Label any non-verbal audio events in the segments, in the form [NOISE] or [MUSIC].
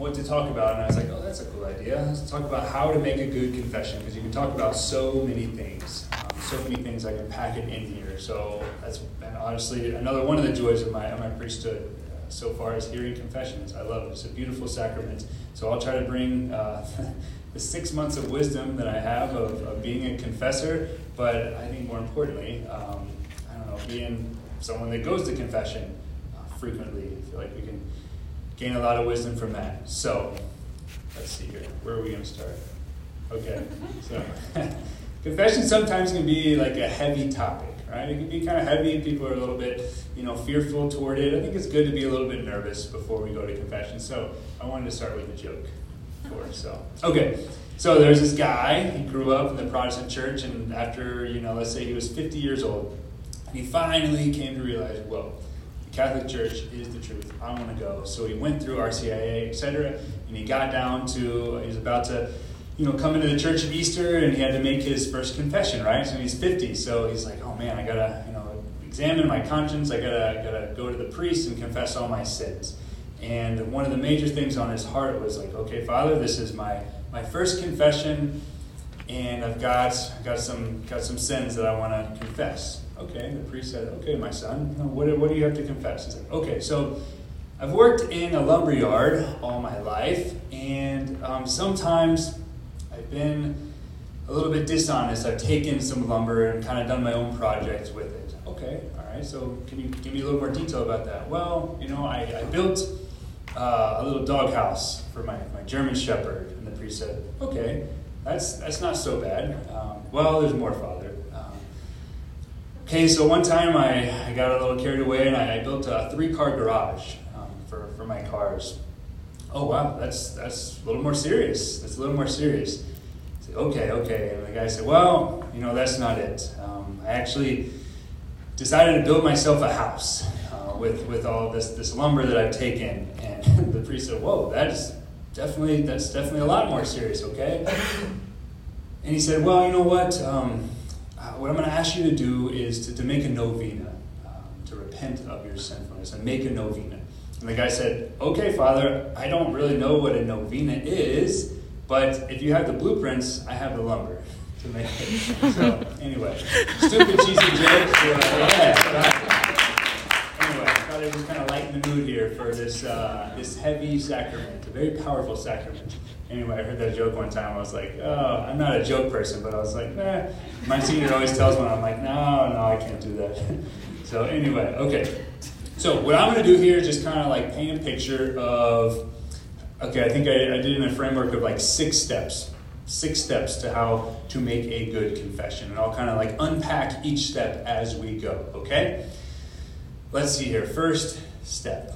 what to talk about, and I was like, oh, that's a cool idea. Let's talk about how to make a good confession, because you can talk about so many things, um, so many things I can pack it in here. So that's, and honestly, another one of the joys of my, of my priesthood uh, so far is hearing confessions. I love it. It's a beautiful sacrament. So I'll try to bring uh, [LAUGHS] the six months of wisdom that I have of, of being a confessor, but I think more importantly, um, I don't know, being someone that goes to confession uh, frequently. I feel like we can gain a lot of wisdom from that. So, let's see here. Where are we going to start? Okay, so [LAUGHS] confession sometimes can be like a heavy topic, right? It can be kind of heavy. People are a little bit, you know, fearful toward it. I think it's good to be a little bit nervous before we go to confession. So, I wanted to start with a joke. For so okay. So there's this guy. He grew up in the Protestant church, and after you know, let's say he was 50 years old, he finally came to realize, whoa Catholic Church is the truth. I want to go. So he went through RCIA, etc., and he got down to he's about to, you know, come into the church of Easter, and he had to make his first confession, right? So he's 50, so he's like, oh man, I gotta, you know, examine my conscience. I gotta, gotta go to the priest and confess all my sins. And one of the major things on his heart was like, okay, Father, this is my my first confession, and I've got got some got some sins that I want to confess. Okay, the priest said, Okay, my son, what, what do you have to confess? He said, Okay, so I've worked in a lumber yard all my life, and um, sometimes I've been a little bit dishonest. I've taken some lumber and kind of done my own projects with it. Okay, all right, so can you give me a little more detail about that? Well, you know, I, I built uh, a little doghouse for my, my German Shepherd, and the priest said, Okay, that's, that's not so bad. Um, well, there's more. Okay, so one time I, I got a little carried away and I, I built a three car garage um, for, for my cars. Oh, wow, that's, that's a little more serious. That's a little more serious. I said, okay, okay. And the guy said, well, you know, that's not it. Um, I actually decided to build myself a house uh, with, with all this, this lumber that I've taken. And [LAUGHS] the priest said, whoa, that's definitely, that's definitely a lot more serious, okay? And he said, well, you know what? Um, what I'm going to ask you to do is to, to make a novena, um, to repent of your sinfulness and make a novena. And the guy said, Okay, Father, I don't really know what a novena is, but if you have the blueprints, I have the lumber to make it. So, anyway, stupid, cheesy joke. Uh, yeah, anyway, I thought it was kind of lighten the mood here for this, uh, this heavy sacrament, a very powerful sacrament. Anyway, I heard that joke one time. I was like, oh, I'm not a joke person, but I was like, nah. My senior always tells me, I'm like, no, no, I can't do that. [LAUGHS] so anyway, okay. So what I'm going to do here is just kind of like paint a picture of, okay, I think I, I did in a framework of like six steps. Six steps to how to make a good confession. And I'll kind of like unpack each step as we go, okay? Let's see here. First step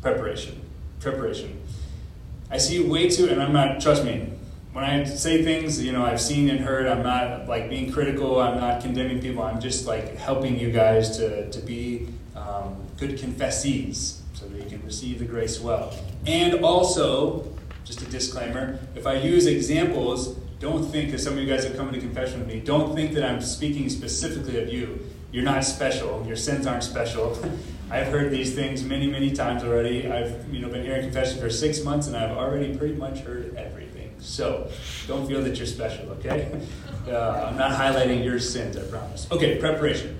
preparation. Preparation. I see way too, and I'm not, trust me, when I say things, you know, I've seen and heard, I'm not like being critical, I'm not condemning people, I'm just like helping you guys to, to be um, good confessees so that you can receive the grace well. And also, just a disclaimer, if I use examples, don't think, because some of you guys have come to confession with me, don't think that I'm speaking specifically of you. You're not special. Your sins aren't special. [LAUGHS] I've heard these things many, many times already. I've you know been hearing confession for six months, and I've already pretty much heard everything. So don't feel that you're special, okay? [LAUGHS] Uh, I'm not highlighting your sins, I promise. Okay, preparation.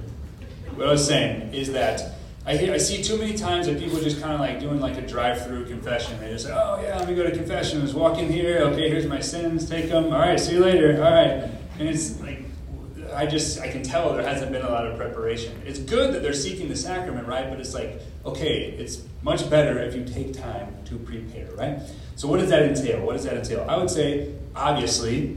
What I was saying is that I, hear, I see too many times that people just kind of like doing like a drive-through confession. They just say, "Oh yeah, let me go to confession. Let's walk in here. Okay, here's my sins. Take them. All right, see you later. All right." And it's like I just I can tell there hasn't been a lot of preparation. It's good that they're seeking the sacrament, right? But it's like, okay, it's much better if you take time to prepare, right? So what does that entail? What does that entail? I would say, obviously,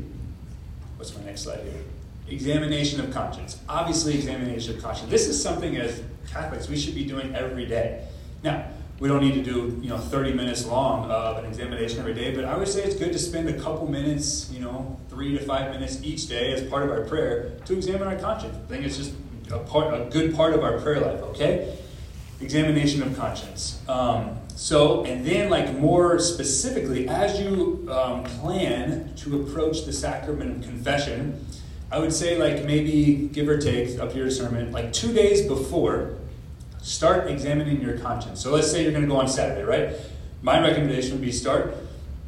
what's my next slide here? Examination of conscience. Obviously, examination of conscience. This is something as Catholics we should be doing every day. Now, we don't need to do you know 30 minutes long of an examination every day but i would say it's good to spend a couple minutes you know three to five minutes each day as part of our prayer to examine our conscience. I think it's just a part a good part of our prayer life okay? Examination of conscience. Um, so and then like more specifically as you um, plan to approach the sacrament of confession i would say like maybe give or take up to your discernment like two days before Start examining your conscience. So let's say you're going to go on Saturday, right? my recommendation would be start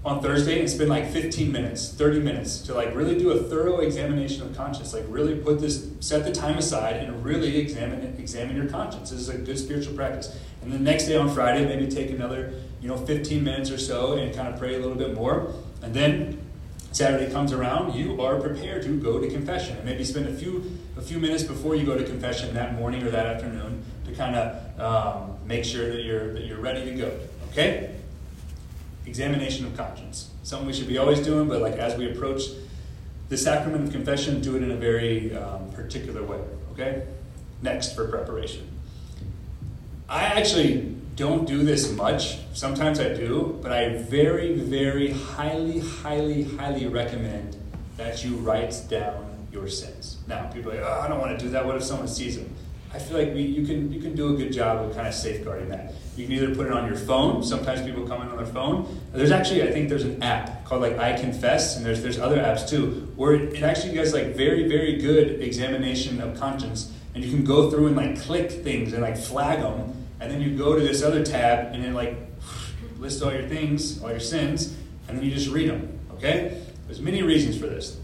on Thursday and spend like 15 minutes, 30 minutes to like really do a thorough examination of conscience. Like really put this, set the time aside and really examine examine your conscience. This is a good spiritual practice. And the next day on Friday, maybe take another, you know, 15 minutes or so and kind of pray a little bit more. And then Saturday comes around, you are prepared to go to confession. And maybe spend a few a few minutes before you go to confession that morning or that afternoon to kind of um, make sure that you're that you're ready to go. Okay? Examination of conscience. Something we should be always doing, but like as we approach the sacrament of confession, do it in a very um, particular way. Okay? Next for preparation. I actually don't do this much. Sometimes I do, but I very, very highly, highly, highly recommend that you write down your sins. Now, people are like, oh, I don't want to do that. What if someone sees them? I feel like we, you, can, you can do a good job of kind of safeguarding that. You can either put it on your phone. Sometimes people come in on their phone. There's actually, I think there's an app called like I Confess, and there's, there's other apps too, where it, it actually does like very, very good examination of conscience. And you can go through and like click things and like flag them and then you go to this other tab and it like lists all your things, all your sins, and then you just read them. Okay? There's many reasons for this.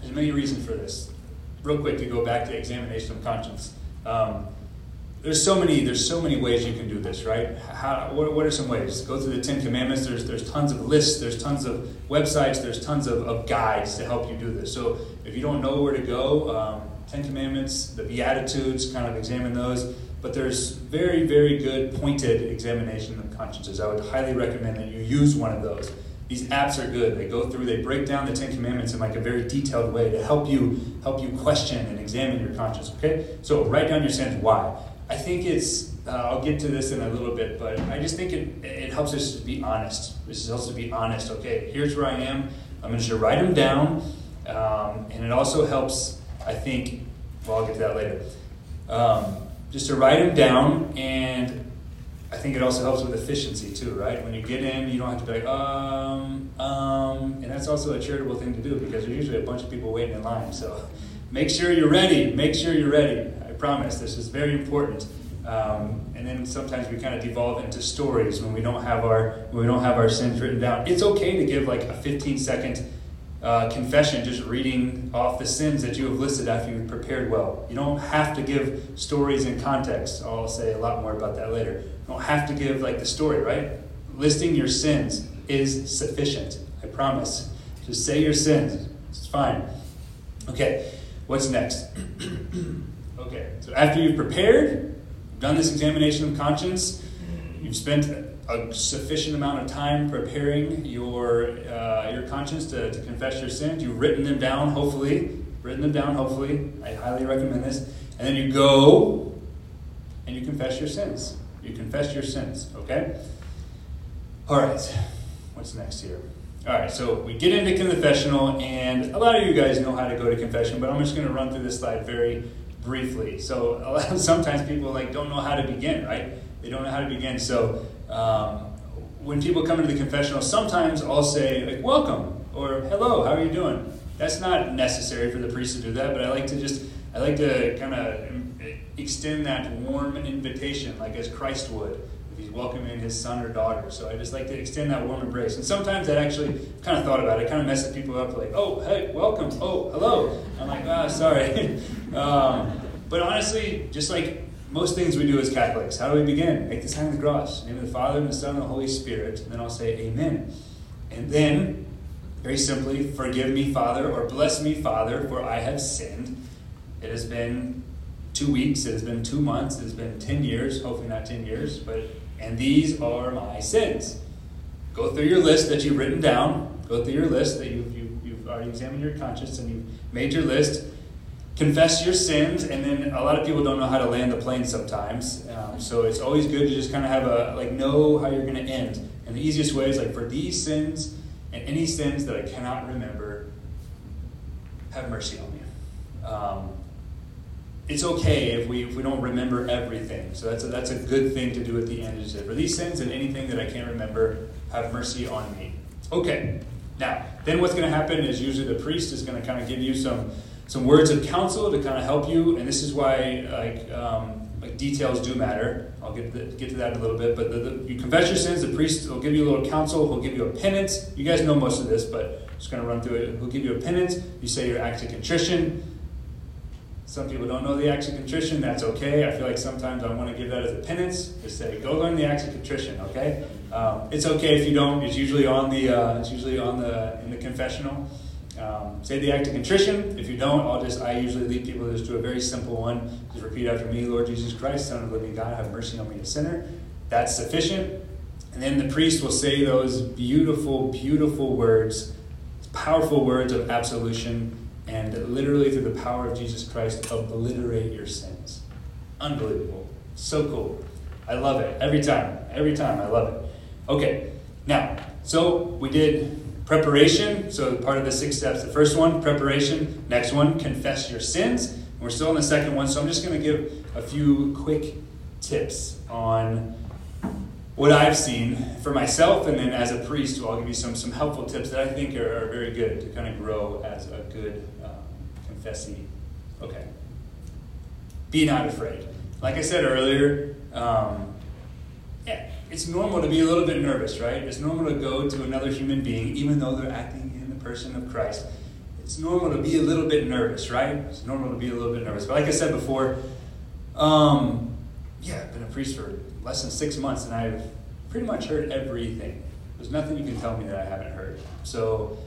There's many reasons for this. Real quick to go back to examination of conscience. Um, there's so many there's so many ways you can do this right How, what, what are some ways go through the ten commandments there's there's tons of lists there's tons of websites there's tons of, of guides to help you do this so if you don't know where to go um, ten commandments the beatitudes kind of examine those but there's very, very good pointed examination of consciences. I would highly recommend that you use one of those. These apps are good. They go through, they break down the Ten Commandments in like a very detailed way to help you help you question and examine your conscience. Okay, so write down your sins. Why? I think it's. Uh, I'll get to this in a little bit, but I just think it it helps us to be honest. This helps to be honest. Okay, here's where I am. I'm going to write them down, um, and it also helps. I think. Well, I'll get to that later. Um, just to write them down and I think it also helps with efficiency too, right? When you get in, you don't have to be like, um, um, and that's also a charitable thing to do because there's usually a bunch of people waiting in line. So make sure you're ready. Make sure you're ready. I promise. This is very important. Um, and then sometimes we kind of devolve into stories when we don't have our when we don't have our sins written down. It's okay to give like a 15 second uh, confession, just reading off the sins that you have listed after you've prepared well. You don't have to give stories in context. I'll say a lot more about that later. You don't have to give like the story, right? Listing your sins is sufficient. I promise. Just say your sins. It's fine. Okay, what's next? [CLEARS THROAT] okay, so after you've prepared, done this examination of conscience, you've spent a sufficient amount of time preparing your uh, your conscience to, to confess your sins. You've written them down, hopefully. Written them down, hopefully. I highly recommend this. And then you go and you confess your sins. You confess your sins, okay? All right. What's next here? All right, so we get into confessional, and a lot of you guys know how to go to confession, but I'm just going to run through this slide very briefly. So [LAUGHS] sometimes people like don't know how to begin, right? They don't know how to begin. So um, when people come into the confessional, sometimes I'll say, like, welcome, or hello, how are you doing? That's not necessary for the priest to do that, but I like to just, I like to kind of extend that warm invitation, like as Christ would if he's welcoming his son or daughter. So I just like to extend that warm embrace. And sometimes I actually kind of thought about it, kind of messes people up, like, oh, hey, welcome, oh, hello. I'm like, ah, sorry. [LAUGHS] um, but honestly, just like most things we do as Catholics. How do we begin? Make the sign of the cross. name of the Father, and the Son, and the Holy Spirit. And then I'll say Amen. And then, very simply, forgive me, Father, or bless me, Father, for I have sinned. It has been two weeks, it has been two months, it has been 10 years, hopefully not 10 years, but, and these are my sins. Go through your list that you've written down. Go through your list that you've, you've, you've already examined your conscience and you've made your list confess your sins, and then a lot of people don't know how to land the plane sometimes. Um, so it's always good to just kind of have a like know how you're going to end. And the easiest way is like for these sins and any sins that I cannot remember, have mercy on me. Um, it's okay if we if we don't remember everything. So that's a, that's a good thing to do at the end. Is for these sins and anything that I can't remember, have mercy on me. Okay. Now, then what's going to happen is usually the priest is going to kind of give you some some words of counsel to kind of help you. And this is why, like, um, like details do matter. I'll get, the, get to that in a little bit. But the, the, you confess your sins, the priest will give you a little counsel, he'll give you a penance. You guys know most of this, but I'm just going to run through it. He'll give you a penance. You say your act of contrition. Some people don't know the acts of contrition. That's okay. I feel like sometimes I want to give that as a penance. Just say, go learn the acts of contrition. Okay. Um, it's okay if you don't. It's usually on the. Uh, it's usually on the in the confessional. Um, say the act of contrition. If you don't, I'll just I usually lead people just do a very simple one. Just repeat after me, Lord Jesus Christ, Son of the living God, have mercy on me, a sinner. That's sufficient. And then the priest will say those beautiful, beautiful words, powerful words of absolution, and literally through the power of Jesus Christ, obliterate your sins. Unbelievable. So cool. I love it. Every time. Every time. I love it. Okay. Now, so we did Preparation, so part of the six steps. The first one, preparation. Next one, confess your sins. We're still in the second one, so I'm just going to give a few quick tips on what I've seen for myself, and then as a priest, I'll give you some, some helpful tips that I think are, are very good to kind of grow as a good um, confessee. Okay. Be not afraid. Like I said earlier, um, yeah, it's normal to be a little bit nervous, right? It's normal to go to another human being, even though they're acting in the person of Christ. It's normal to be a little bit nervous, right? It's normal to be a little bit nervous. But like I said before, um, yeah, I've been a priest for less than six months, and I've pretty much heard everything. There's nothing you can tell me that I haven't heard. So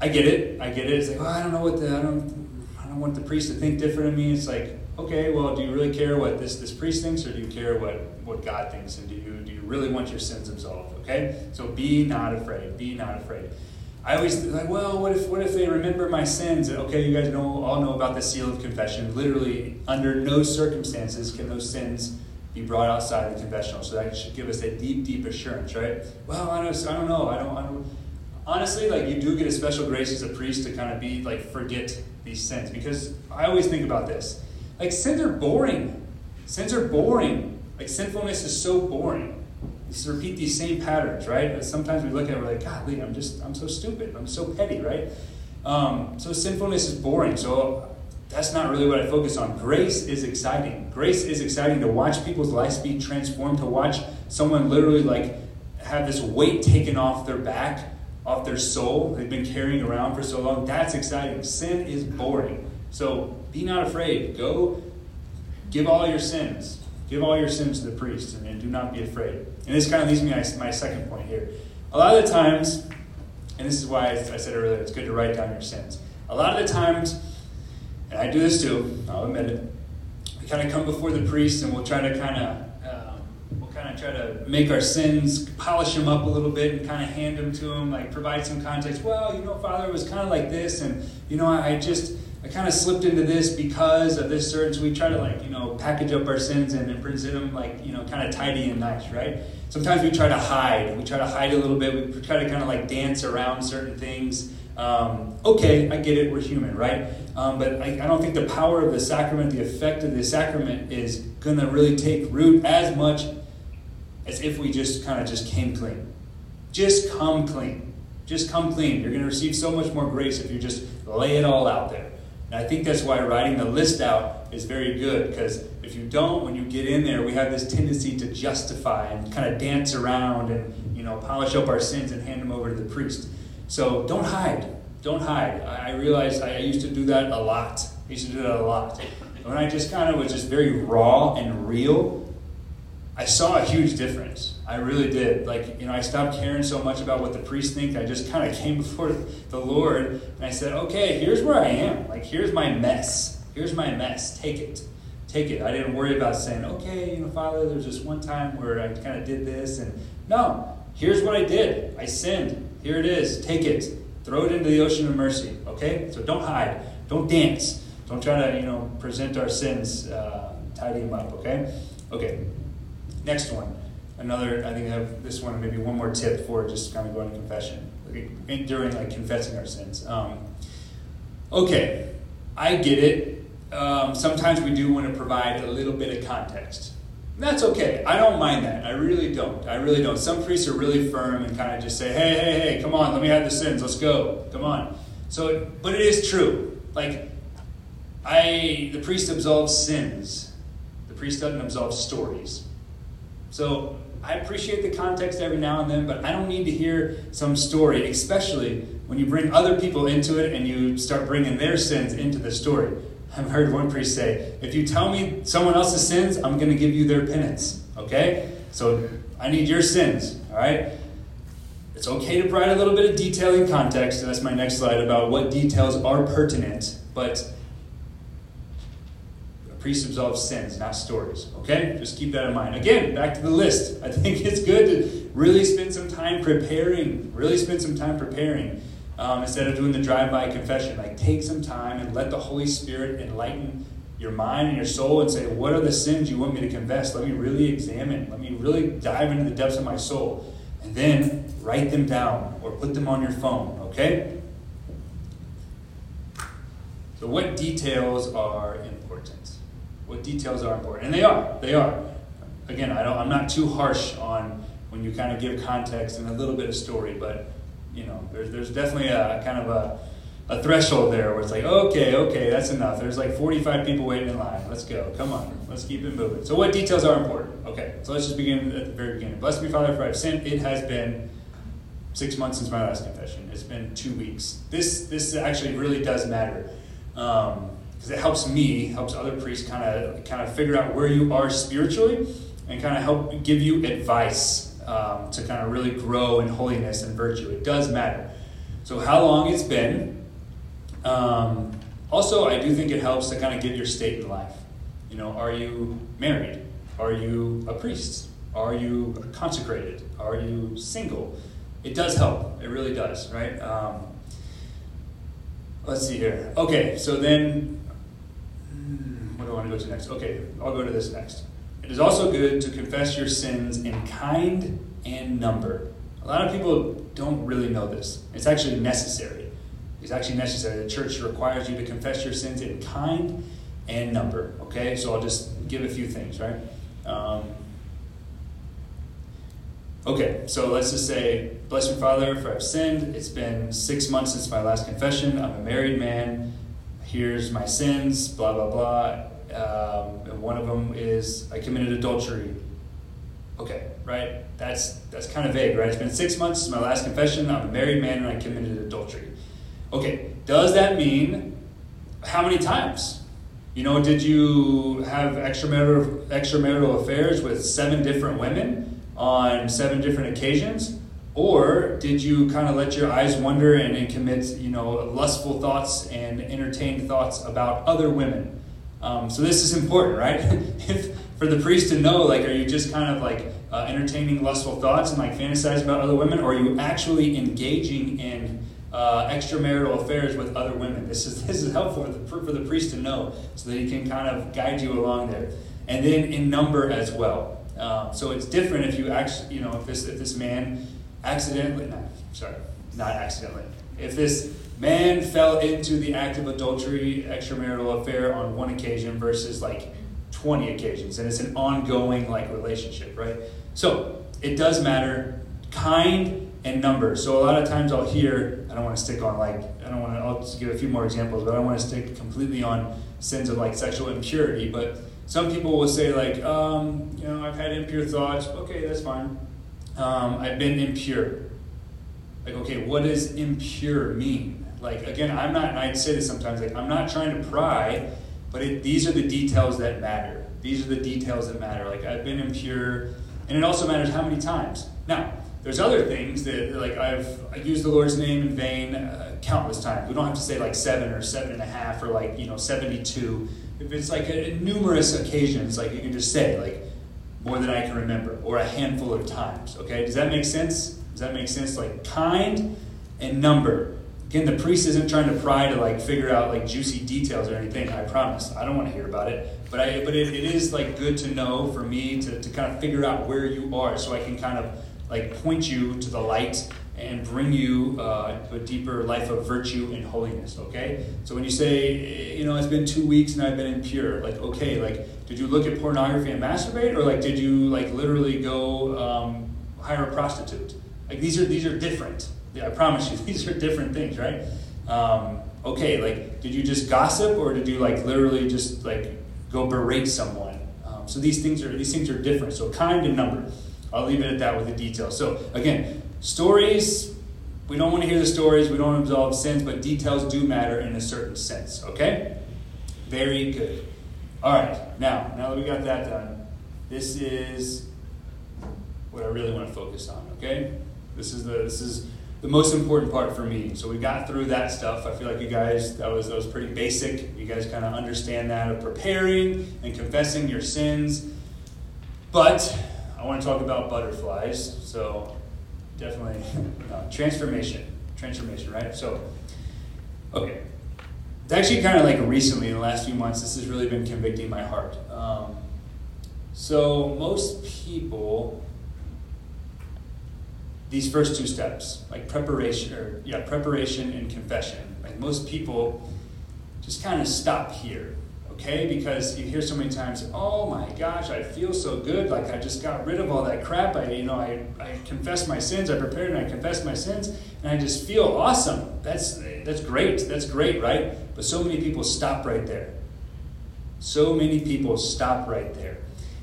I get it. I get it. It's like, well, I don't know what the I don't I don't want the priest to think different of me. It's like, okay, well, do you really care what this this priest thinks, or do you care what what God thinks, and do you do you really want your sins absolved? Okay, so be not afraid. Be not afraid. I always like, well, what if what if they remember my sins? Okay, you guys know all know about the seal of confession. Literally, under no circumstances can those sins be brought outside the confessional. So that should give us a deep, deep assurance, right? Well, I don't, I don't know. I don't, I don't. Honestly, like you do get a special grace as a priest to kind of be like forget these sins because I always think about this. Like sins are boring. Sins are boring. Like sinfulness is so boring. You just repeat these same patterns, right? Sometimes we look at it, we're like, golly, I'm just, I'm so stupid. I'm so petty, right? Um, so sinfulness is boring. So that's not really what I focus on. Grace is exciting. Grace is exciting to watch people's lives be transformed, to watch someone literally like have this weight taken off their back, off their soul, they've been carrying around for so long. That's exciting. Sin is boring. So be not afraid. Go give all your sins. Give all your sins to the priest and, do not be afraid. And this kind of leads me to my second point here. A lot of the times, and this is why I said earlier, it's good to write down your sins. A lot of the times, and I do this too, I'll admit it, we kind of come before the priest and we'll try to kind of um, we'll kind of try to make our sins, polish them up a little bit, and kind of hand them to him, like provide some context. Well, you know, Father, it was kind of like this, and you know, I just I kind of slipped into this because of this. So we try to like you know package up our sins and, and present them like you know kind of tidy and nice, right? Sometimes we try to hide. We try to hide a little bit. We try to kind of like dance around certain things. Um, okay, I get it. We're human, right? Um, but I, I, don't think the power of the sacrament, the effect of the sacrament, is gonna really take root as much as if we just kind of just came clean. Just come clean. Just come clean. You're gonna receive so much more grace if you just lay it all out there. And I think that's why writing the list out is very good because if you don't, when you get in there, we have this tendency to justify and kind of dance around and you know polish up our sins and hand them over to the priest. So don't hide. Don't hide. I realized I used to do that a lot. I used to do that a lot. When I just kind of was just very raw and real, I saw a huge difference. I really did. Like, you know, I stopped caring so much about what the priest think. I just kind of [LAUGHS] came before the Lord and I said, okay, here's where I am. Like, here's my mess. Here's my mess. Take it. Take it. I didn't worry about saying, okay, you know, Father, there's just one time where I kind of did this. And no, here's what I did. I sinned. Here it is. Take it. Throw it into the ocean of mercy. Okay? So don't hide. Don't dance. Don't try to, you know, present our sins, uh, tidy them up. Okay? Okay. Next one. Another, I think I have this one, maybe one more tip for just kind of going to confession Okay. during like confessing our sins. Um, okay, I get it. Um, sometimes we do want to provide a little bit of context. That's okay. I don't mind that. I really don't. I really don't. Some priests are really firm and kind of just say, hey, hey, hey, come on, let me have the sins. Let's go. Come on. So, but it is true. Like, I, the priest absolves sins The priest doesn't absolve stories. So I appreciate the context every now and then, but I don't need to hear some story, especially when you bring other people into it and you start bringing their sins into the story. I've heard one priest say, if you tell me someone else's sins, I'm going to give you their penance. Okay? So I need your sins. All right? It's okay to provide a little bit of detail detailing context, and that's my next slide about what details are pertinent, but a priest absolves sins, not stories. Okay? Just keep that in mind. Again, back to the list. I think it's good to really spend some time preparing, really spend some time preparing um, instead of doing the drive-by confession. Like take some time and let the Holy Spirit enlighten your mind and your soul and say, what are the sins you want me to confess? Let me really examine. Let me really dive into the depths of my soul. And then write them down or put them on your phone, okay? So what details are important? What details are important? And they are. They are. Again, I don't I'm not too harsh on when you kind of give context and a little bit of story, but you know, there's, there's definitely a kind of a, a threshold there where it's like, okay, okay, that's enough. There's like 45 people waiting in line. Let's go. Come on. Let's keep it moving. So, what details are important? Okay, so let's just begin at the very beginning. Blessed be Father, for I've sinned. It has been six months since my last confession. It's been two weeks. This this actually really does matter because um, it helps me, helps other priests kind of kind of figure out where you are spiritually, and kind of help give you advice um, to kind of really grow in holiness and virtue. It does matter. So, how long it's been. Um, also, I do think it helps to kind of get your state in life. You know, are you married? Are you a priest? Are you consecrated? Are you single? It does help. It really does, right? Um, let's see here. Okay, so then, hmm, what do I want to go to next? Okay, I'll go to this next. It is also good to confess your sins in kind and number. A lot of people don't really know this. It's actually necessary. It's actually necessary. The church requires you to confess your sins in kind and number. Okay, so I'll just give a few things, right? Um, okay, so let's just say, Blessed Father, for I've sinned. It's been six months since my last confession. I'm a married man. Here's my sins, blah, blah, blah. Um, and one of them is I committed adultery. Okay, right? That's that's kind of vague, right? It's been six months since my last confession. I'm a married man and I committed adultery. Okay, does that mean how many times? You know, did you have extramarital extramarital affairs with seven different women on seven different occasions? Or did you kind of let your eyes wander and, and commit, you know, lustful thoughts and entertain thoughts about other women? Um, so this is important, right? [LAUGHS] if, for the priest to know, like, are you just kind of like uh, entertaining lustful thoughts and like fantasizing about other women, or are you actually engaging in uh, extramarital affairs with other women? This is [LAUGHS] this is helpful for the, for the priest to know, so that he can kind of guide you along there. And then in number as well. Um, so it's different if you actually, you know, if this if this man accidentally, no, sorry, not accidentally, if this man fell into the act of adultery, extramarital affair on one occasion versus like 20 occasions. And it's an ongoing like relationship, right? So it does matter kind and number. So a lot of times I'll hear, I don't want to stick on like, I don't want to, I'll just give a few more examples, but I don't want to stick completely on sins of like sexual impurity. But some people will say like, um, you know, I've had impure thoughts. Okay, that's fine. Um, I've been impure. Like, okay, what does impure mean? Like, again, I'm not, and I say this sometimes, like, I'm not trying to pry, but it, these are the details that matter. These are the details that matter. Like, I've been impure, and it also matters how many times. Now, there's other things that, like, I've I used the Lord's name in vain uh, countless times. We don't have to say, like, seven or seven and a half or, like, you know, 72. If it's, like, a, numerous occasions, like, you can just say, like, more than I can remember, or a handful of times. Okay? Does that make sense? Does that make sense? Like, kind and number. Again, the priest isn't trying to pry to like figure out like juicy details or anything. I promise. I don't want to hear about it. But I but it, it is like good to know for me to, to kind of figure out where you are so I can kind of like point you to the light and bring you uh, to a deeper life of virtue and holiness. Okay? So when you say, you know, it's been two weeks and I've been impure, like, okay, like, did you look at pornography and masturbate, or like, did you like literally go um, hire a prostitute? Like, these are these are different. I promise you, [LAUGHS] these are different things, right? Um, okay, like, did you just gossip or did you like literally just like go berate someone? Um, so these things are these things are different. So kind and number. I'll leave it at that with the details. So again, stories. We don't want to hear the stories. We don't absolve sins, but details do matter in a certain sense. Okay. Very good. All right. Now, now that we got that done, this is what I really want to focus on. Okay. This is the this is the most important part for me. So we got through that stuff. I feel like you guys that was that was pretty basic. You guys kind of understand that of preparing and confessing your sins. But I want to talk about butterflies. So definitely [LAUGHS] no, transformation, transformation, right? So okay, it's actually kind of like recently in the last few months. This has really been convicting my heart. Um, so most people these first two steps, like preparation or yeah, preparation and confession. Like most people just kind of stop here, okay? Because you hear so many times, oh my gosh, I feel so good, like I just got rid of all that crap. I you know, I, I confessed my sins, I prepared and I confessed my sins, and I just feel awesome. That's that's great. That's great, right? But so many people stop right there. So many people stop right there.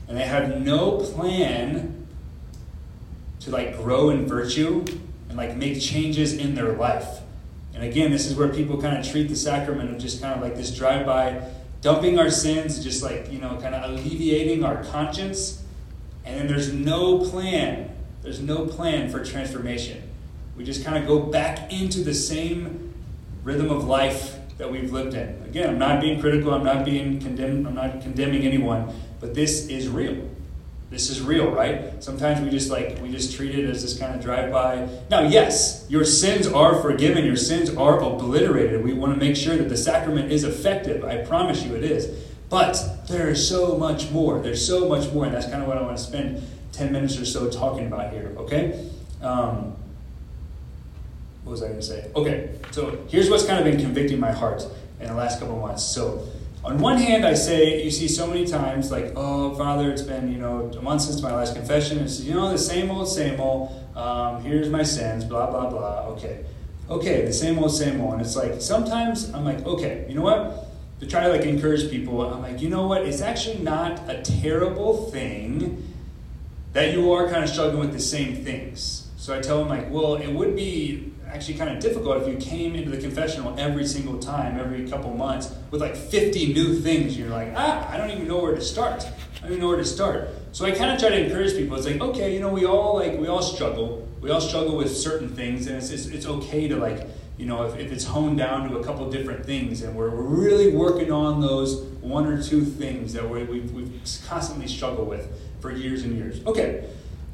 And they have no plan to like grow in virtue and like make changes in their life. And again, this is where people kind of treat the sacrament of just kind of like this drive by, dumping our sins, just like, you know, kind of alleviating our conscience. And then there's no plan. There's no plan for transformation. We just kind of go back into the same rhythm of life that we've lived in. Again, I'm not being critical, I'm not being condemned, I'm not condemning anyone, but this is real. This is real, right? Sometimes we just like we just treat it as this kind of drive-by. Now, yes, your sins are forgiven, your sins are obliterated. We want to make sure that the sacrament is effective. I promise you it is. But there is so much more. There's so much more, and that's kind of what I want to spend 10 minutes or so talking about here, okay? Um, what was I going to say? Okay, so here's what's kind of been convicting my heart in the last couple months. So, on one hand, I say, you see so many times, like, oh, Father, it's been, you know, a month since my last confession. It's, you know, the same old, same old. Um, here's my sins, blah, blah, blah. Okay. Okay, the same old, same old. And it's like, sometimes I'm like, okay, you know what? To try to, like, encourage people, I'm like, you know what? It's actually not a terrible thing that you are kind of struggling with the same things. So I tell them, like, well, it would be actually kind of difficult if you came into the confessional every single time, every couple months, with like 50 new things. You're like, ah, I don't even know where to start. I don't even know where to start. So I kind of try to encourage people. It's like, okay, you know, we all like we all struggle. We all struggle with certain things, and it's it's, it's okay to like, you know, if, if it's honed down to a couple different things, and we're, we're really working on those one or two things that we we've, we've constantly struggled with for years and years. Okay,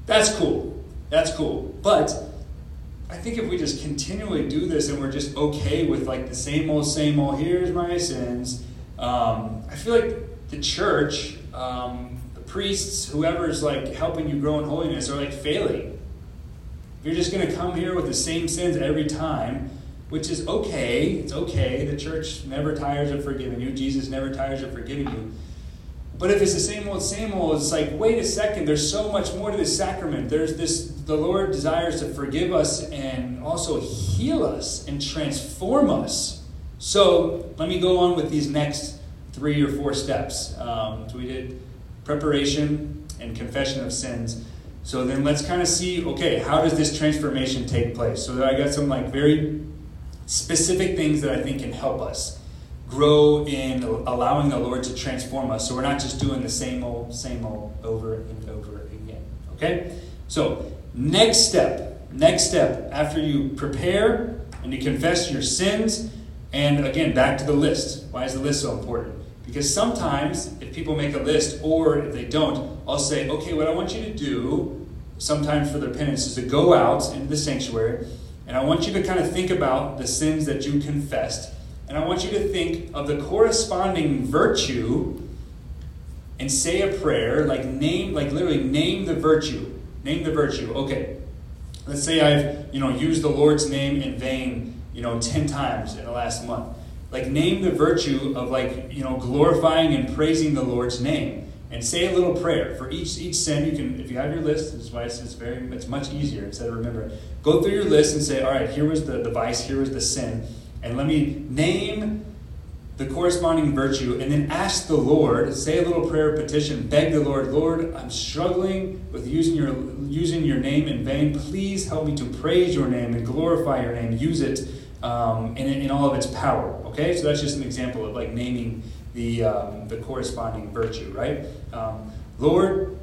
that's cool. That's cool. But I think if we just continually do this and we're just okay with like the same old, same old, here's my sins, um, I feel like the church, um, the priests, whoever's like helping you grow in holiness are like failing. You're just going to come here with the same sins every time, which is okay, it's okay. The church never tires of forgiving you, Jesus never tires of forgiving you. But if it's the same old, same old, it's like, wait a second, there's so much more to this sacrament. There's this, the Lord desires to forgive us and also heal us and transform us. So let me go on with these next three or four steps. Um, so we did preparation and confession of sins. So then let's kind of see, okay, how does this transformation take place? So I got some like very specific things that I think can help us grow in allowing the Lord to transform us. So we're not just doing the same old, same old over and over again. Okay? So, next step, next step, after you prepare and you confess your sins, and again, back to the list. Why is the list so important? Because sometimes, if people make a list or if they don't, I'll say, okay, what I want you to do, sometimes for their penance, is to go out into the sanctuary, and I want you to kind of think about the sins that you confessed and I want you to think of the corresponding virtue and say a prayer, like name, like literally name the virtue. Name the virtue. Okay. Let's say I've, you know, used the Lord's name in vain, you know, 10 times in the last month. Like name the virtue of like, you know, glorifying and praising the Lord's name. And say a little prayer for each each sin. You can, if you have your list, this is why it's, it's very it's much easier instead of remember. Go through your list and say, all right, here was the, the vice, here was the sin and let me name the corresponding virtue, and then ask the Lord, say a little prayer petition, beg the Lord, Lord, I'm struggling with using your using your name in vain. Please help me to praise your name and glorify your name. Use it um, in, in all of its power. Okay, so that's just an example of like naming the um, the corresponding virtue, right? Um, Lord,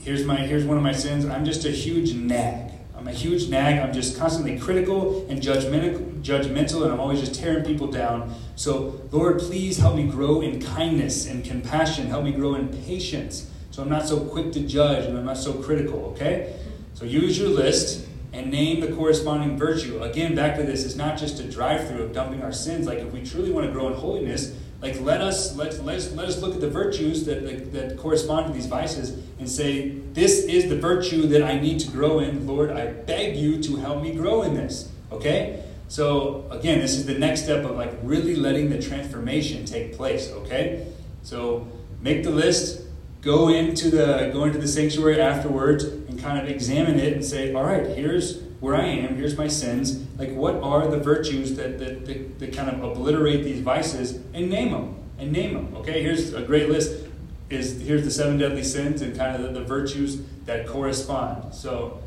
here's my here's one of my sins. I'm just a huge nag. I'm a huge nag. I'm just constantly critical and judgmental, judgmental, and I'm always just tearing people down. So, Lord, please help me grow in kindness and compassion. Help me grow in patience. So I'm not so quick to judge and I'm not so critical, okay? So use your list and name the corresponding virtue. Again, back to this, it's not just a drive through of dumping our sins. Like if we truly want to grow in holiness, like let us let let us, let us look at the virtues that, that, that correspond to these vices and say, this is the virtue that I need to grow in. Lord, I beg you to help me grow in this. Okay? So again, this is the next step of like really letting the transformation take place. Okay? So make the list, go into the go into the sanctuary afterwards and kind of examine it and say, all right, here's where I am, here's my sins. Like, what are the virtues that, that, that, that kind of obliterate these vices? And name them. And name them. Okay, here's a great list. Is here's the seven deadly sins and kind of the, the virtues that correspond. So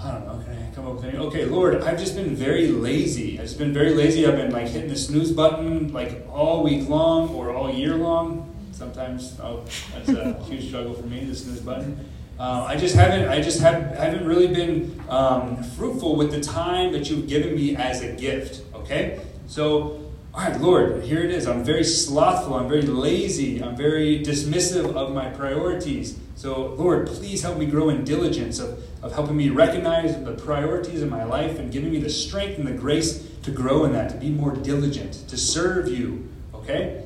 I don't know. Can I come up with anything? Okay, Lord, I've just been very lazy. I've just been very lazy. I've been like hitting the snooze button like all week long or all year long. Sometimes oh, that's a huge struggle for me. The snooze button. Uh, I just haven't. I just have, haven't really been um, fruitful with the time that you've given me as a gift. Okay, so all right, Lord, here it is. I'm very slothful. I'm very lazy. I'm very dismissive of my priorities. So, Lord, please help me grow in diligence of, of helping me recognize the priorities in my life and giving me the strength and the grace to grow in that, to be more diligent, to serve you. Okay?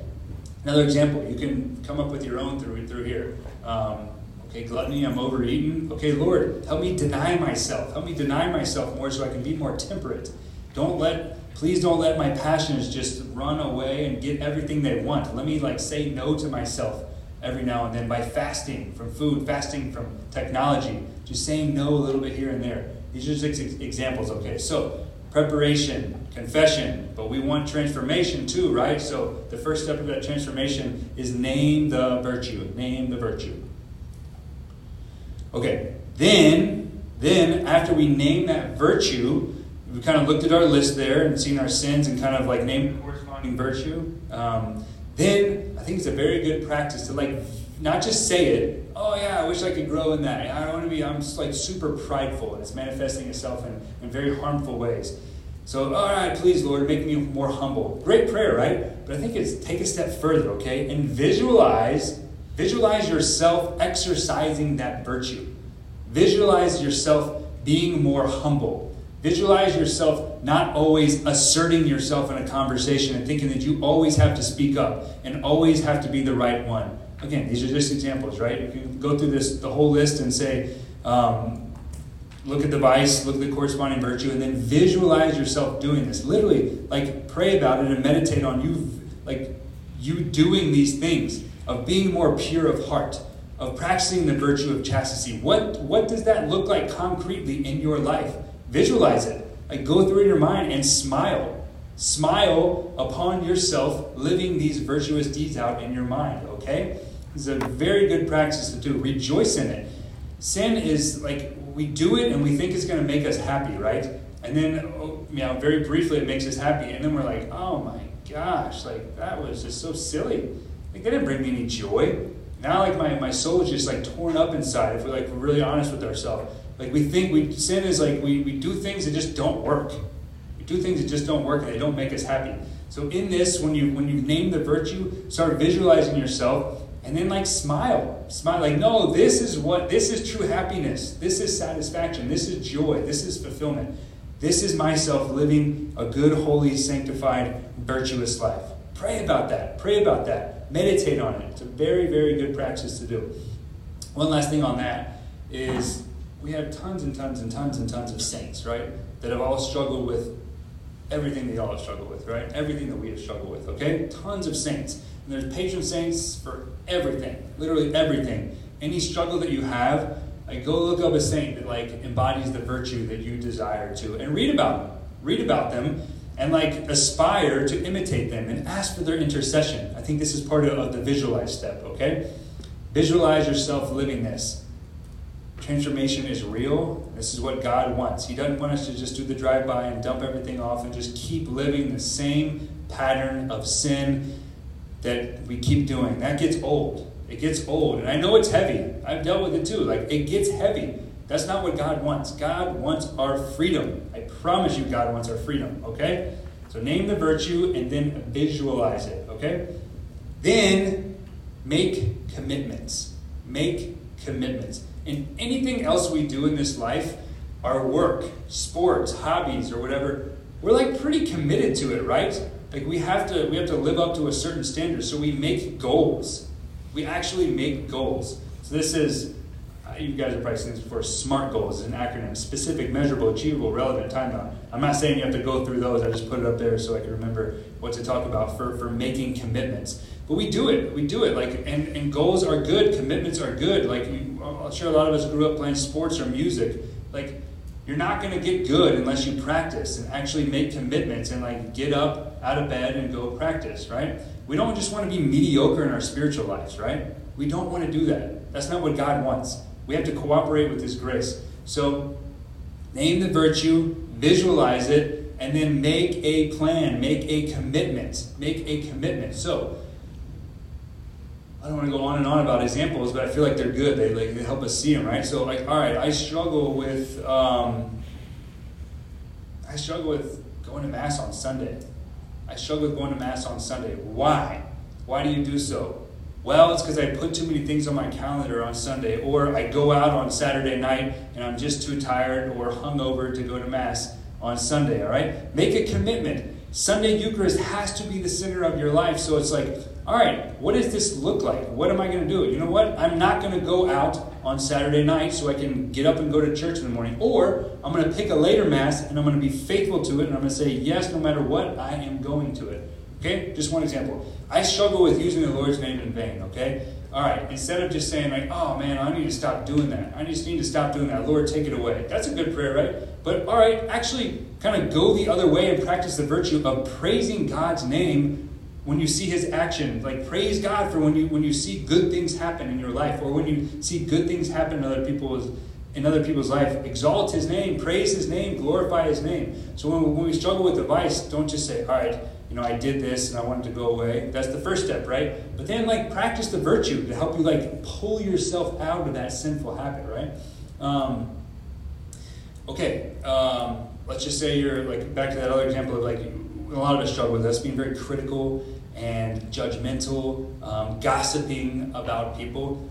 Another example, you can come up with your own through, through here. Um, Okay, gluttony, I'm overeating. Okay, Lord, help me deny myself. Help me deny myself more so I can be more temperate. Don't let, please don't let my passions just run away and get everything they want. Let me like say no to myself every now and then by fasting from food, fasting from technology, just saying no a little bit here and there. These are just examples, okay? So, preparation, confession, but we want transformation too, right? So, the first step of that transformation is name the virtue. Name the virtue. Okay, then, then after we name that virtue, we kind of looked at our list there and seen our sins and kind of like named the corresponding virtue. Um, then I think it's a very good practice to like not just say it. Oh yeah, I wish I could grow in that. I want to be. I'm just like super prideful, and it's manifesting itself in, in very harmful ways. So, all right, please, Lord, make me more humble. Great prayer, right? But I think it's take a step further, okay, and visualize Visualize yourself exercising that virtue. Visualize yourself being more humble. Visualize yourself not always asserting yourself in a conversation and thinking that you always have to speak up and always have to be the right one. Again, these are just examples, right? You can go through this the whole list and say, um, look at the vice, look at the corresponding virtue, and then visualize yourself doing this. Literally, like pray about it and meditate on you, like you doing these things of being more pure of heart, of practicing the virtue of chastity. What, what does that look like concretely in your life? Visualize it. Like go through in your mind and smile. Smile upon yourself living these virtuous deeds out in your mind, okay? It's a very good practice to do. Rejoice in it. Sin is like we do it and we think it's going to make us happy, right? And then, oh, you know, very briefly it makes us happy, and then we're like, oh my gosh, like that was just so silly. Like, they didn't bring me any joy. Now, like, my, my soul is just, like, torn up inside if we're, like, we're really honest with ourselves. Like, we think we, sin is like we, we do things that just don't work. We do things that just don't work and they don't make us happy. So, in this, when you when you name the virtue, start visualizing yourself and then, like, smile. Smile, like, no, this is what, this is true happiness. This is satisfaction. This is joy. This is fulfillment. This is myself living a good, holy, sanctified, virtuous life. Pray about that. Pray about that. Meditate on it. It's a very, very good practice to do. One last thing on that is we have tons and tons and tons and tons of saints, right? That have all struggled with everything they all have struggled with, right? Everything that we have struggled with, okay? Tons of saints. And there's patron saints for everything, literally everything. Any struggle that you have, like go look up a saint that like embodies the virtue that you desire to and read about them. Read about them and like aspire to imitate them and ask for their intercession. I think this is part of, the visualize step, okay? Visualize yourself living this. Transformation is real. This is what God wants. He doesn't want us to just do the drive by and dump everything off and just keep living the same pattern of sin that we keep doing. That gets old. It gets old. And I know it's heavy. I've dealt with it too. Like, it gets heavy. That's not what God wants. God wants our freedom. I promise you, God wants our freedom, okay? So name the virtue and then visualize it, okay? Then make commitments. Make commitments. And anything else we do in this life, our work, sports, hobbies, or whatever, we're like pretty committed to it, right? Like we have to we have to live up to a certain standard. So we make goals. We actually make goals. So this is you guys are probably seen this before. SMART goals is an acronym: specific, measurable, achievable, relevant, time bound. I'm not saying you have to go through those. I just put it up there so I can remember what to talk about for, for making commitments. But we do it. We do it. Like and, and goals are good. Commitments are good. Like I'm sure a lot of us grew up playing sports or music. Like you're not going to get good unless you practice and actually make commitments and like get up out of bed and go practice. Right? We don't just want to be mediocre in our spiritual lives. Right? We don't want to do that. That's not what God wants. We have to cooperate with His grace. So, name the virtue, visualize it, and then make a plan, make a commitment. Make a commitment. So, I don't want to go on and on about examples, but I feel like they're good. They, like, they help us see them, right? So, like, all right, I struggle with, um, I struggle with going to Mass on Sunday. I struggle with going to Mass on Sunday. Why? Why do you do so? Well, it's because I put too many things on my calendar on Sunday, or I go out on Saturday night and I'm just too tired or hungover to go to Mass on Sunday, all right? Make a commitment. Sunday Eucharist has to be the center of your life. So it's like, all right, what does this look like? What am I going to do? You know what? I'm not going to go out on Saturday night so I can get up and go to church in the morning. Or I'm going to pick a later Mass and I'm going to be faithful to it and I'm going to say, yes, no matter what, I am going to it. Okay? Just one example. I struggle with using the Lord's name in vain, okay? All right, instead of just saying, like, oh man, I need to stop doing that. I just need to stop doing that. Lord, take it away. That's a good prayer, right? But all right, actually kind of go the other way and practice the virtue of praising God's name when you see his action. Like praise God for when you when you see good things happen in your life or when you see good things happen in other people's in other people's life. Exalt his name, praise his name, glorify his name. So when, when we struggle with the vice, don't just say, all right, you know, I did this and I wanted to go away. That's the first step, right? But then, like, practice the virtue to help you, like, pull yourself out of that sinful habit, right? Um, okay, um, let's just say you're, like, back to that other example of, like, a lot of us struggle with this, being very critical and judgmental, um, gossiping about people.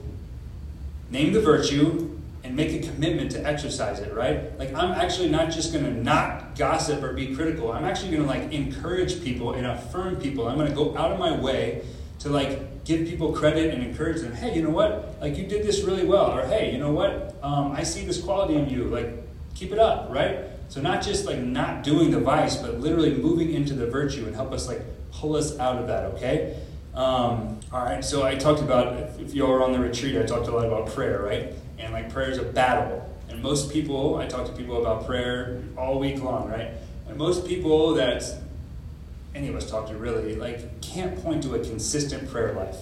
Name the virtue, and make a commitment to exercise it, right? Like I'm actually not just going to not gossip or be critical. I'm actually going to like encourage people and affirm people. I'm going to go out of my way to like give people credit and encourage them. Hey, you know what? Like you did this really well. Or hey, you know what? Um, I see this quality in you. Like keep it up, right? So not just like not doing the vice, but literally moving into the virtue and help us like pull us out of that. Okay. Um, all right. So I talked about if y'all were on the retreat, I talked a lot about prayer, right? And like prayer is a battle. And most people, I talk to people about prayer all week long, right? And most people that any of us talk to really like can't point to a consistent prayer life.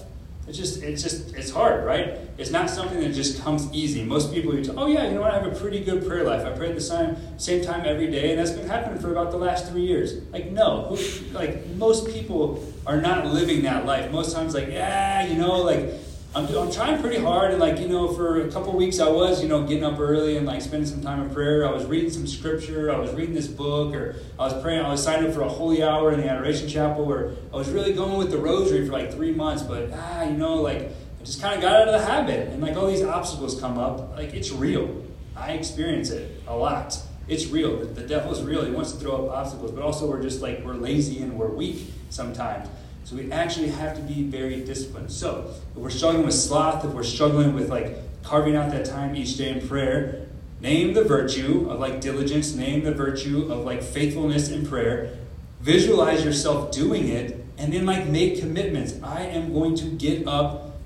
It's just, it's just, it's hard, right? It's not something that just comes easy. Most people, you oh yeah, you know what? I have a pretty good prayer life. I pray the same same time every day, and that's been happening for about the last three years. Like no, like most people are not living that life. Most times, like yeah, you know, like I'm, I'm trying pretty hard, and like you know, for a couple weeks I was you know getting up early and like spending some time in prayer. I was reading some scripture. I was reading this book, or I was praying. I was signed up for a holy hour in the Adoration Chapel, where I was really going with the Rosary for like three months. But ah, you know, like I just kind of got out of the habit, and like all these obstacles come up. Like it's real. I experience it a lot. It's real. The, the devil is real. He wants to throw up obstacles, but also we're just like we're lazy and we're weak sometimes. So we actually have to be very disciplined. So if we're struggling with sloth, if we're struggling with like carving out that time each day in prayer, name the virtue of like diligence, name the virtue of like faithfulness in prayer, visualize yourself doing it, and then like make commitments. I am going to get up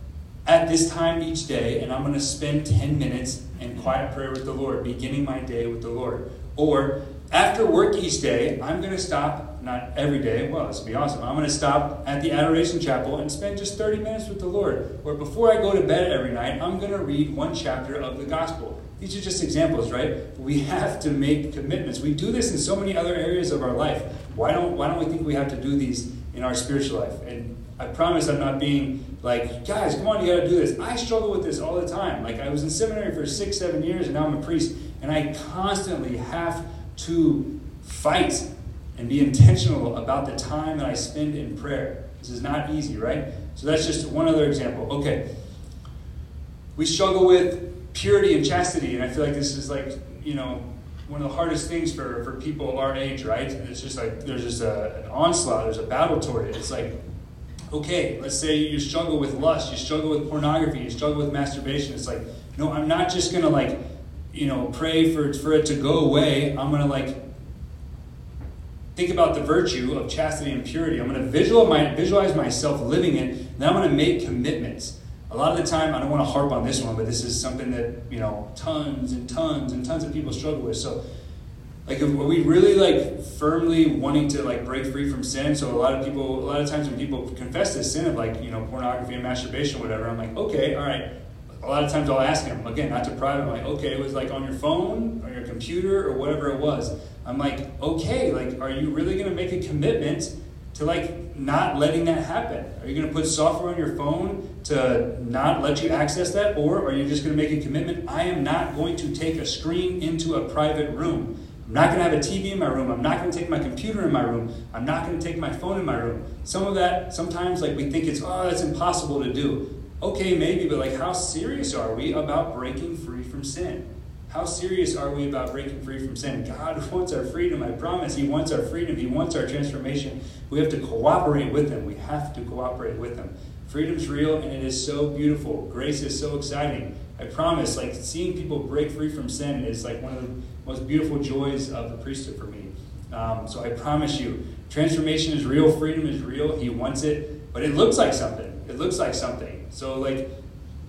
at this time each day and I'm going to spend 10 minutes in quiet prayer with the Lord, beginning my day with the Lord. Or after work each day, I'm going to stop, not every day, well, this would be awesome. I'm going to stop at the Adoration Chapel and spend just 30 minutes with the Lord. Or before I go to bed every night, I'm going to read one chapter of the Gospel. These are just examples, right? We have to make commitments. We do this in so many other areas of our life. Why don't, why don't we think we have to do these in our spiritual life? And I promise I'm not being like, guys, come on, you got to do this. I struggle with this all the time. Like, I was in seminary for six, seven years, and now I'm a priest, and I constantly have to fight and be intentional about the time that I spend in prayer. This is not easy, right? So that's just one other example. Okay. We struggle with purity and chastity, and I feel like this is like, you know, one of the hardest things for, for people of our age, right? It's just like there's just a, an onslaught, there's a battle toward it. It's like okay, let's say you struggle with lust, you struggle with pornography, you struggle with masturbation. It's like, no, I'm not just gonna like, you know, pray for, for it to go away. I'm gonna like think about the virtue of chastity and purity. I'm visual my, visualize myself living it, then I'm gonna make commitments. A lot of the time, I don't want to harp on this one, but this is something that, you know, tons and tons and tons of people struggle with. So like, are we really like firmly wanting to like break free from sin? So a lot of people, a lot of times when people confess this sin of like you know pornography and masturbation, whatever, I'm like, okay, all right. A lot of times I'll ask them again, not to pry. I'm like, okay, it was like on your phone or your computer or whatever it was. I'm like, okay, like, are you really going to make a commitment to like not letting that happen? Are you going to put software on your phone to not let you access that, or are you just going to make a commitment? I am not going to take a screen into a private room. I'm not going to have a TV in my room. I'm not going to take my computer in my room. I'm not going to take my phone in my room. Some of that, sometimes, like we think it's, oh, that's impossible to do. Okay, maybe, but like, how serious are we about breaking free from sin? How serious are we about breaking free from sin? God [LAUGHS] wants our freedom. I promise He wants our freedom. He wants our transformation. We have to cooperate with Him. We have to cooperate with Him. Freedom's real and it is so beautiful. Grace is so exciting. I promise, like seeing people break free from sin is like one of the most beautiful joys of the priesthood for me. Um, so I promise you, transformation is real, freedom is real. He wants it, but it looks like something. It looks like something. So like,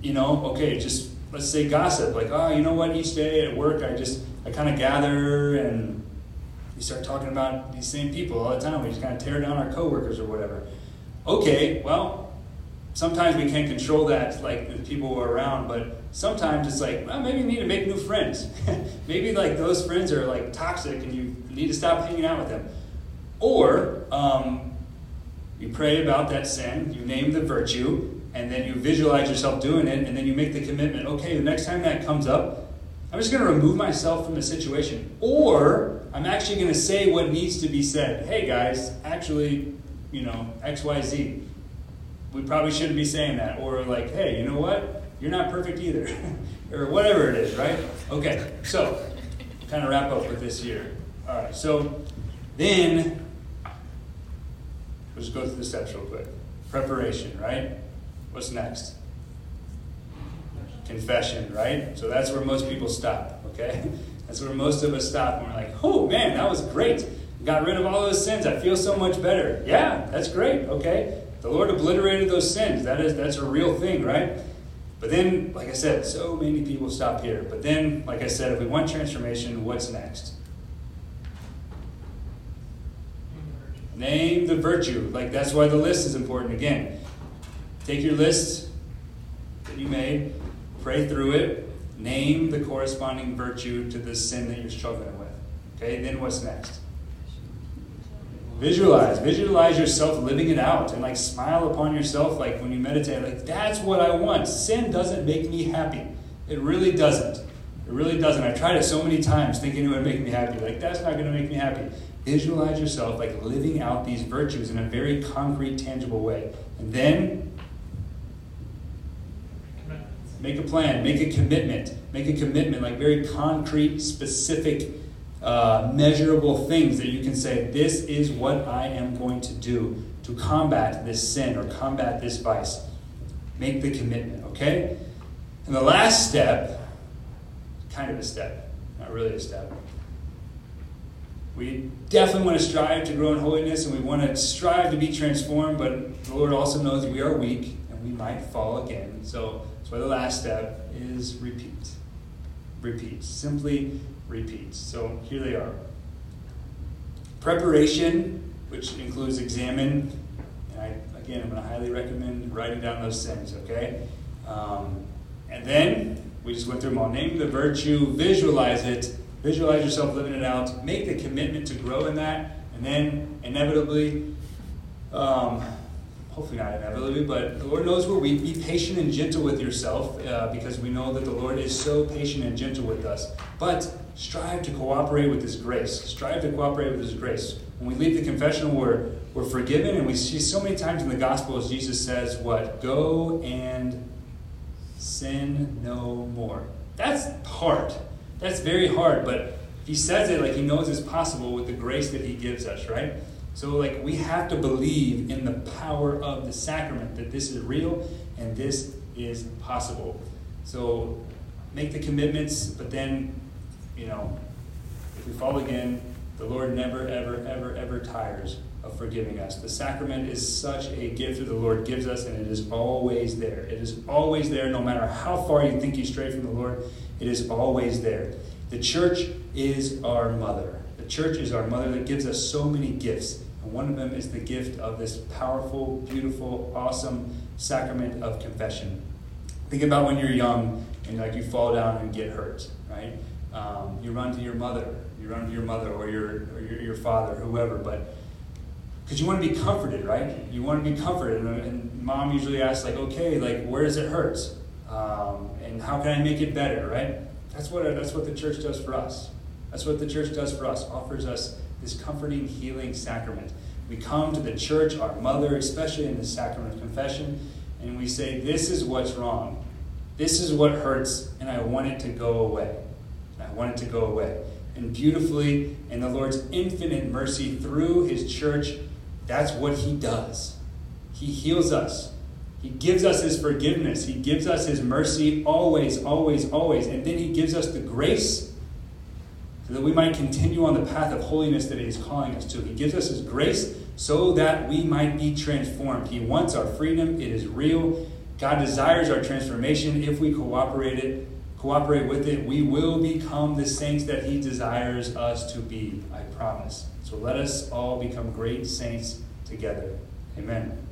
you know, okay, just let's say gossip. Like, oh, you know what? Each day at work, I just I kind of gather and we start talking about these same people all the time. We just kind of tear down our coworkers or whatever. Okay, well, sometimes we can't control that, like the people who are around, but sometimes it's like, well, maybe you need to make new friends. [LAUGHS] maybe like those friends are like toxic and you need to stop hanging out with them. Or um, you pray about that sin, you name the virtue, and then you visualize yourself doing it, and then you make the commitment okay, the next time that comes up, I'm just going to remove myself from the situation. Or I'm actually going to say what needs to be said. Hey guys, actually, you know, XYZ we probably shouldn't be saying that. Or like, hey, you know what? You're not perfect either. [LAUGHS] or whatever it is, right? Okay, so kind of wrap up with this here. All right, so then let's go through the steps real quick. Preparation, right? What's next? Confession, right? So that's where most people stop, okay? [LAUGHS] That's where most of us stop and we're like, oh man, that was great. Got rid of all those sins. I feel so much better. Yeah, that's great, okay? The Lord obliterated those sins. That is that's a real thing, right? But then, like I said, so many people stop here. But then, like I said, if we want transformation, what's next? Name the virtue. Like that's why the list is important. Again, take your list that you made, pray through it, name the corresponding virtue to the sin that you're struggling with. Okay, then what's next? Visualize. Visualize yourself living it out and like smile upon yourself like when you meditate. Like, that's what I want. Sin doesn't make me happy. It really doesn't. It really doesn't. I tried it so many times thinking it would make me happy. Like, that's not going to make me happy. Visualize yourself like living out these virtues in a very concrete, tangible way. And then make a plan, make a commitment. Make a commitment, like very concrete, specific uh, measurable things that you can say, this is what I am going to do to combat this sin or combat this vice. Make the commitment, okay? And the last step, kind of a step, not really a step. We definitely want to strive to grow in holiness and we want to strive to be transformed, but the Lord also knows we are weak and we might fall again. So why the last step is repeat. Repeat. Simply repeat. So here they are. Preparation, which includes examine, and I, again, I'm going to highly recommend writing down those things, okay? Um, and then we just went through them all. Name the virtue, visualize it, visualize yourself living it out, make the commitment to grow in that, and then inevitably, um, hopefully not inevitably, but the Lord knows where we're weak. Be patient and gentle with yourself uh, because we know that the Lord is so patient and gentle with us. But strive to cooperate with His grace. Strive to cooperate with His grace. When we leave the confessional, we're, we're forgiven, and we see so many times in the Gospels, Jesus says, What? Go and sin no more. That's hard. That's very hard, but He says it like He knows it's possible with the grace that He gives us, right? So, like, we have to believe in the power of the sacrament that this is real and this is possible. So, make the commitments, but then, you know, if we fall again, the Lord never, ever, ever, ever tires of forgiving us. The sacrament is such a gift that the Lord gives us, and it is always there. It is always there, no matter how far you think you stray from the Lord, it is always there. The church is our mother. The church is our mother that gives us so many gifts. One of them is the gift of this powerful, beautiful, awesome sacrament of confession. Think about when you're young and like you fall down and get hurt, right? Um, you run to your mother, you run to your mother or your or your, your father, whoever, but because you want to be comforted, right? You want to be comforted, and, and, mom usually asks like, okay, like where does it hurt, um, and how can I make it better, right? That's what that's what the church does for us. That's what the church does for us. Offers us this comforting, healing sacrament. We come to the church, our mother, especially in the sacrament of confession, and we say, This is what's wrong. This is what hurts, and I want it to go away. I want it to go away. And beautifully, in the Lord's infinite mercy through His church, that's what He does. He heals us. He gives us His forgiveness. He gives us His mercy always, always, always. And then He gives us the grace so that we might continue on the path of holiness that He is calling us to. He gives us His grace so that we might be transformed. He wants our freedom, it is real. God desires our transformation if we cooperate it, cooperate with it, we will become the saints that he desires us to be, I promise. So let us all become great saints together. Amen.